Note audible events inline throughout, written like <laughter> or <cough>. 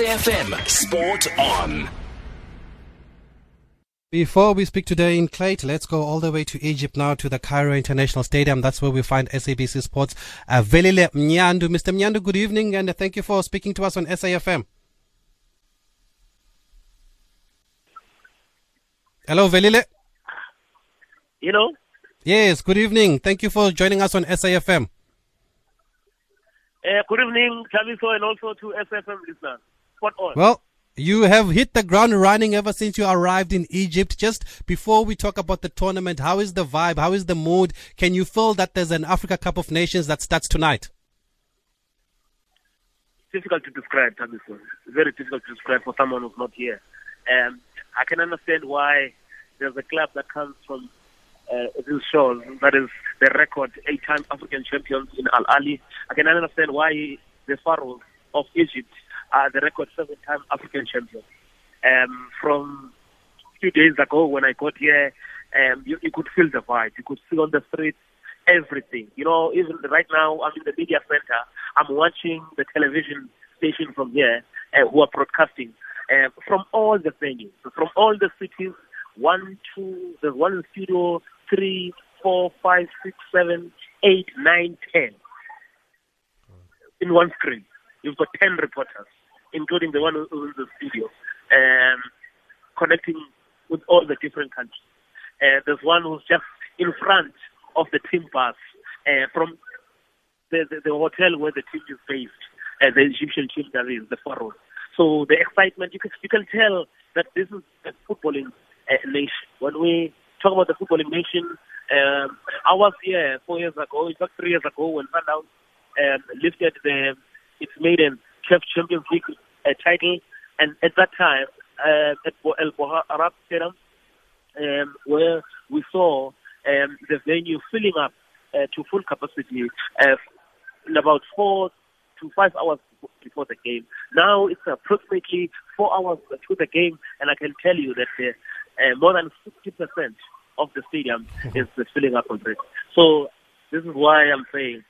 SAFM Sport On. Before we speak today in Clayton, let's go all the way to Egypt now to the Cairo International Stadium. That's where we find SABC Sports. Uh, Velile Mnyandu. Mr. Mnyandu, good evening and thank you for speaking to us on SAFM. Hello, Velile. Hello. Yes, good evening. Thank you for joining us on SAFM. Uh, good evening, Chaviso, and also to SFM listeners. Spot on. Well, you have hit the ground running ever since you arrived in Egypt. Just before we talk about the tournament, how is the vibe? How is the mood? Can you feel that there's an Africa Cup of Nations that starts tonight? difficult to describe, Chaviso. Very difficult to describe for someone who's not here. Um, I can understand why there's a club that comes from uh, this shows that is the record eight-time African champions in Al Ahly. I can understand why the Pharaohs of Egypt are the record seven-time African champions. Um, from a few days ago when I got here, um, you, you could feel the vibe. You could see on the streets everything. You know, even right now I'm in the media center. I'm watching the television station from here uh, who are broadcasting uh, from all the venues, from all the cities. One, two, there's one studio, three, four, five, six, seven, eight, nine, ten. In one screen, you've got ten reporters, including the one who's in the studio, um, connecting with all the different countries. Uh, there's one who's just in front of the team bus uh, from the, the, the hotel where the team is based, uh, the Egyptian team that is, the Pharaohs. So the excitement, you can, you can tell that this is a footballing uh, nation. When we talk about the footballing nation, um, I was here four years ago, in fact three years ago, when Sundowns um, lifted the its maiden CAF Champions League uh, title, and at that time uh, at El Boha Arab Stadium, um, where we saw um, the venue filling up uh, to full capacity uh, in about four to five hours before the game. Now it's approximately four hours to the game, and I can tell you that uh, uh, more than 60% of the stadium is uh, filling up already. So this is why I'm saying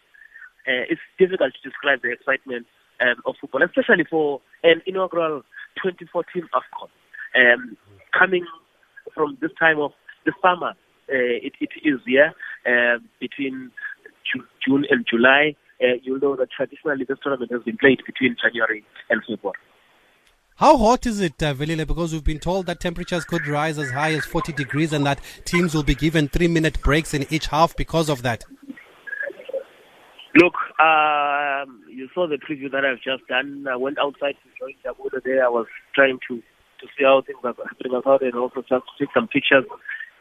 uh, it's difficult to describe the excitement um, of football, especially for an inaugural 2014 AFCON. Um, coming from this time of the summer, uh, it, it is here uh, between Ju- June and July. Uh, you know that traditionally this tournament has been played between January and February. How hot is it, uh, Velile? Because we've been told that temperatures could rise as high as 40 degrees and that teams will be given three minute breaks in each half because of that. Look, um, you saw the preview that I've just done. I went outside to join Jabuda there. I was trying to, to see how things are happening outside and also just to take some pictures.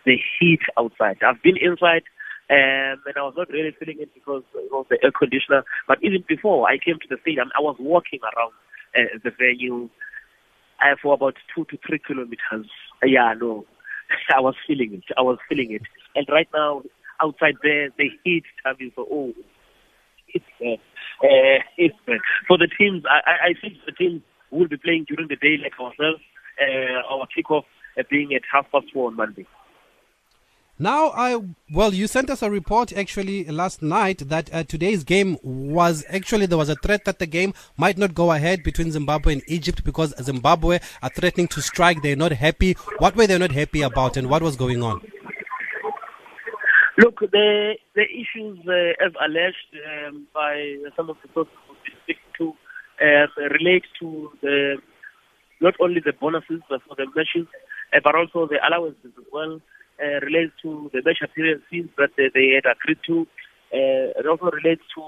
The heat outside. I've been inside um, and I was not really feeling it because it was the air conditioner. But even before I came to the stadium, I was walking around uh, the venue uh, for about two to three kilometers. Yeah, no, <laughs> I was feeling it. I was feeling it. And right now, outside there, the heat coming so oh, it's bad. Uh, it's bad. For the teams, I, I think the teams will be playing during the day like ourselves. Uh, our kickoff uh, being at half past four on Monday. Now, I well, you sent us a report actually last night that uh, today's game was actually there was a threat that the game might not go ahead between Zimbabwe and Egypt because Zimbabwe are threatening to strike. They're not happy. What were they not happy about, and what was going on? Look, the the issues uh, as alleged um, by some of the sources we speak to uh, relate to the not only the bonuses for the matches, uh, but also the allowances as well. Uh, relates to the match appearances that uh, they had agreed to. Uh, it also relates to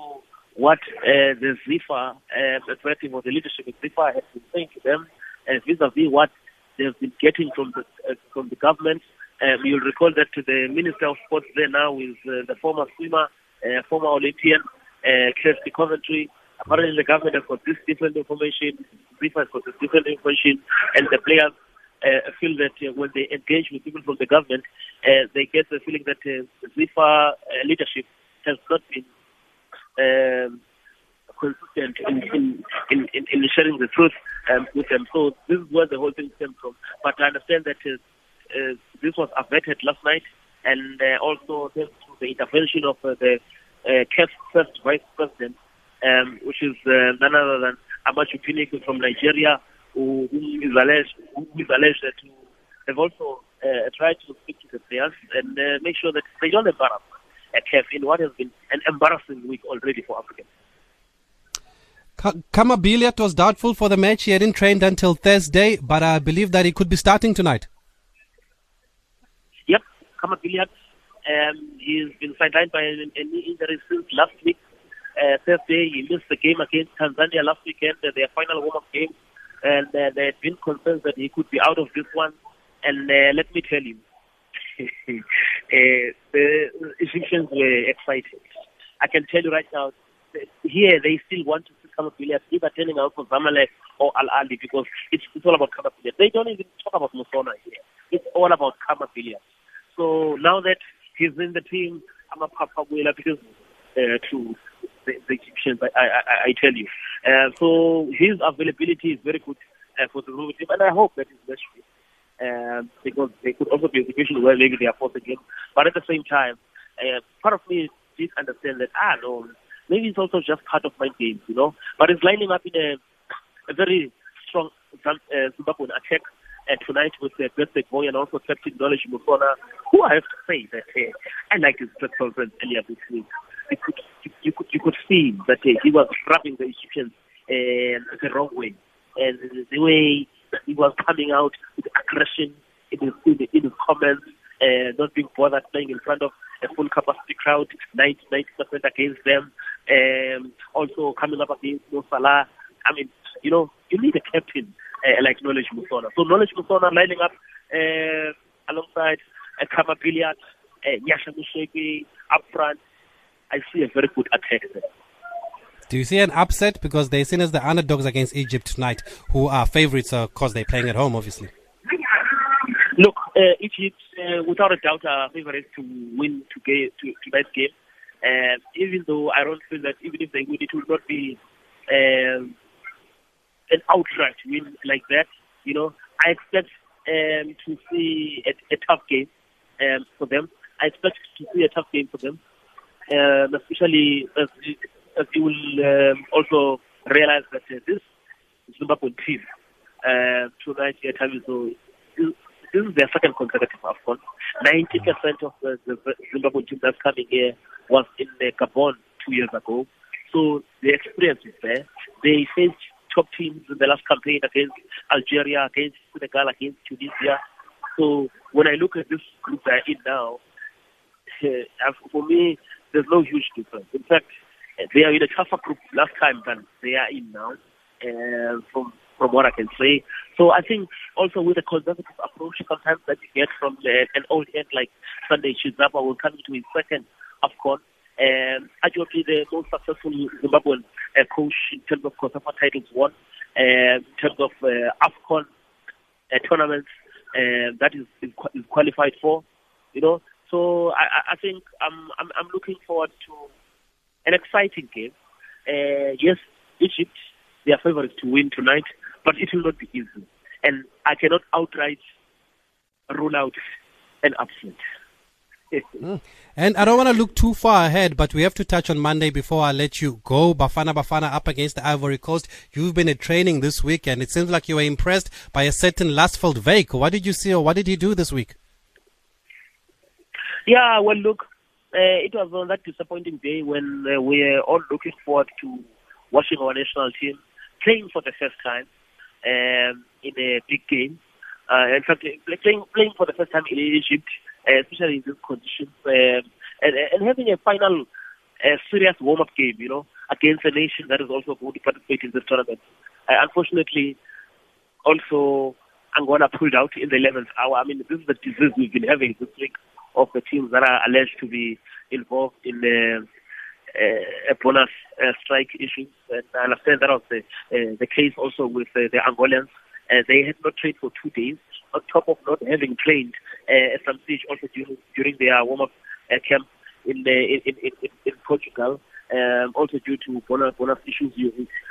what uh, the ZIFA, uh, executive or the leadership of ZIFA has been saying to them uh, vis-a-vis what they've been getting from the from the government. Um, you'll recall that the Minister of Sports there now is uh, the former swimmer, uh, former Olympian, uh, Kirsty Coventry. Apparently the government has got this different information, has got this different information, and the players uh, feel that uh, when they engage with people from the government, uh, they get the feeling that uh, ZIFA uh, leadership has not been um, consistent in, in, in, in, in sharing the truth um, with them. So this is where the whole thing came from. But I understand that uh, uh, this was averted last night, and uh, also thanks to the intervention of uh, the uh, CAF first vice president, um, which is uh, none other than Amaju Pinnick from Nigeria, who, who is alleged, who is alleged to have also uh, tried to speak to the players and uh, make sure that they don't embarrass CAF in what has been an embarrassing week already for Africans. Khama Billiat was doubtful for the match. He hadn't trained until Thursday, but I believe that he could be starting tonight. Yep, Khama Um, he's been sidelined by an, injury since last week. Uh, Thursday, he missed the game against Tanzania last weekend, uh, their final warm-up game, and uh, there had been concerns that he could be out of this one. And uh, let me tell you, <laughs> uh, the Egyptians were excited. I can tell you right now, here they still want to see Khama Billiat either turning out for Zamalek or Al Ahly because it's, it's all about Khama Billiat. They don't even talk about Musona here. It's all about Khama Billiat. So now that he's in the team, I'm a Papa Wheeler because uh, to the, the Egyptians, I, I, I, tell you. Uh, so his availability is very good uh, for the Roma team, and I hope that he's best fit. Um, because there could also be a situation where maybe they are forced again. But at the same time, uh, part of me did understand that, ah, no, maybe it's also just part of my game, you know. But it's lining up in a, a very strong uh, Zimbabwean attack uh, tonight with uh, Birthday Boy and also Captain Knowledge Musona, who I have to say that uh, I like his press conference earlier this week. You could, you, you could, you could see that uh, he was rubbing the Egyptians uh, the wrong way. And the way he was coming out with aggression in his, in, in his comments, uh, not being bothered playing in front of a full capacity crowd, 90 percent against them. Um, also coming up against Mo Salah. I mean, you know, you need a captain uh, like Knowledge Musona. So Knowledge Musona lining up uh, alongside uh, Khama Billiat, uh, Nyasha Mushekwi up front. I see a very good attack there. Do you see an upset because they're seen as the underdogs against Egypt tonight, who are favourites because uh, they're playing at home, obviously? Look, uh, Egypt, uh, without a doubt, are favourites to win to get, to, tonight's game. Even though I don't feel that even if they win, it will not be um, an outright win like that. You know, I expect um, to see a, a tough game um, for them. I expect to see a tough game for them, um, especially as as you will um, also realize that uh, this Zimbabwean team uh, tonight at Taviso, this is their second consecutive AFCON. 90% of the, the Zimbabwean team that's coming here was in uh, Gabon two years ago. So the experience is there. They faced top teams in the last campaign against Algeria, against Senegal, against Tunisia. So when I look at this group they're in now, <laughs> for me, there's no huge difference. In fact, they are in a tougher group last time than they are in now, uh, from from what I can say. So I think also with a conservative approach sometimes that you get from uh, an old head like Sunday Chidzambwa will come into his second AFCON. Um, arguably the most successful Zimbabwean uh, coach in terms of COSAFA titles won, uh, in terms of uh, AFCON uh, tournaments uh, that is, is, is qualified for, you know. So I, I think I'm, I'm, I'm looking forward to an exciting game. Uh, yes, Egypt, they are favorites to win tonight, but it will not be easy. And I cannot outright rule out an upset. Mm. And I don't want to look too far ahead, but we have to touch on Monday before I let you go. Bafana Bafana up against the Ivory Coast. You've been at training this week, and it seems like you were impressed by a certain Lars Veldwijk. What did you see, or what did he do this week? Yeah, well, look, uh, it was on that disappointing day when uh, we were all looking forward to watching our national team playing for the first time um, in a big game. Uh, in fact, playing playing for the first time in Egypt, especially in these conditions, um, and, and having a final uh, serious warm-up game, you know, against a nation that is also going to participate in this tournament. Uh, unfortunately, also Angola pulled out in the 11th hour. I mean, this is the disease we've been having this week of the teams that are alleged to be involved in the uh, bonus uh, strike issues. And I understand that was the, uh, the case also with uh, the Angolans. Uh, they had not trained for two days, on top of not having trained uh, at some stage also during, during their warm-up uh, camp in, uh, in, in, in, Portugal. Um, also due to bonus, bonus issues.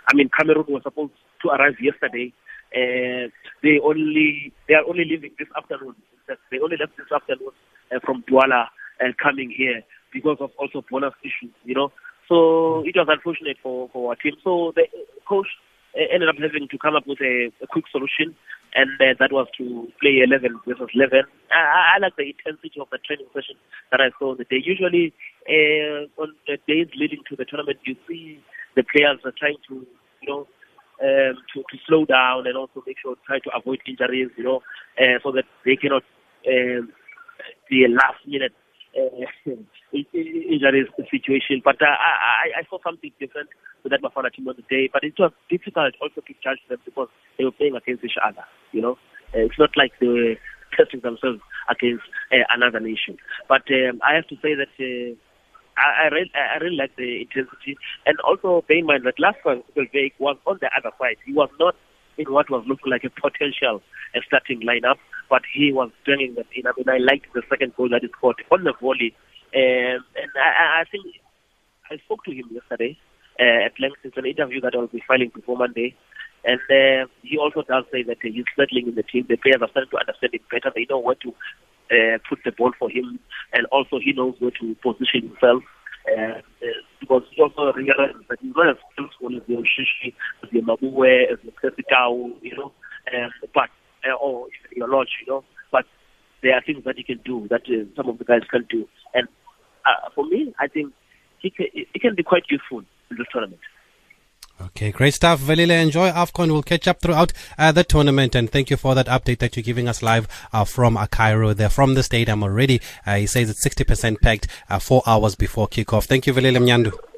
I mean, Cameroon was supposed to arrive yesterday. Uh, they only they are only leaving this afternoon. They only left this afternoon uh, from Douala and coming here because of also bonus issues, you know. So it was unfortunate for, for our team. So the coach ended up having to come up with a, a quick solution, and uh, that was to play 11 versus 11. I, I like the intensity of the training session that I saw on the day. Usually, uh, on the days leading to the tournament, you see the players are trying to, you know, um, to, to slow down and also make sure try to avoid injuries, you know, uh, so that they cannot um, be a last minute <laughs> uh, injuries situation. But uh, I, I saw something different with that Bafana team on the day. But it was difficult also to judge them because they were playing against each other. You know, uh, it's not like they were <laughs> testing themselves against uh, another nation. But um, I have to say that. Uh, I, I, really, I really like the intensity, and also bear in mind that last one, Veldwijk was on the other side. He was not in what was looking like a potential uh, starting lineup, but he was bringing that in. I mean, I liked the second goal that he scored on the volley, um, and I, I think I spoke to him yesterday uh, at length. It's an interview that I'll be filing before Monday. And uh, he also does say that he's settling in the team. The players are starting to understand it better. They know where to uh, put the ball for him, and also he knows where to position himself. Because he also realizes that he's not as skillful as the Oshishi, as the Mabue, as the Percy Tau, you know, um, but, uh, or your lodge, you know, but there are things that he can do that uh, some of the guys can do. And uh, for me, I think he can, he can be quite useful in this tournament. Okay, great stuff. Velile, enjoy AFCON. We'll catch up throughout uh, the tournament. And thank you for that update that you're giving us live uh, from uh, Cairo. They're from the stadium already. Uh, he says it's 60% packed uh, four hours before kickoff. Thank you, Velile Mnyandu.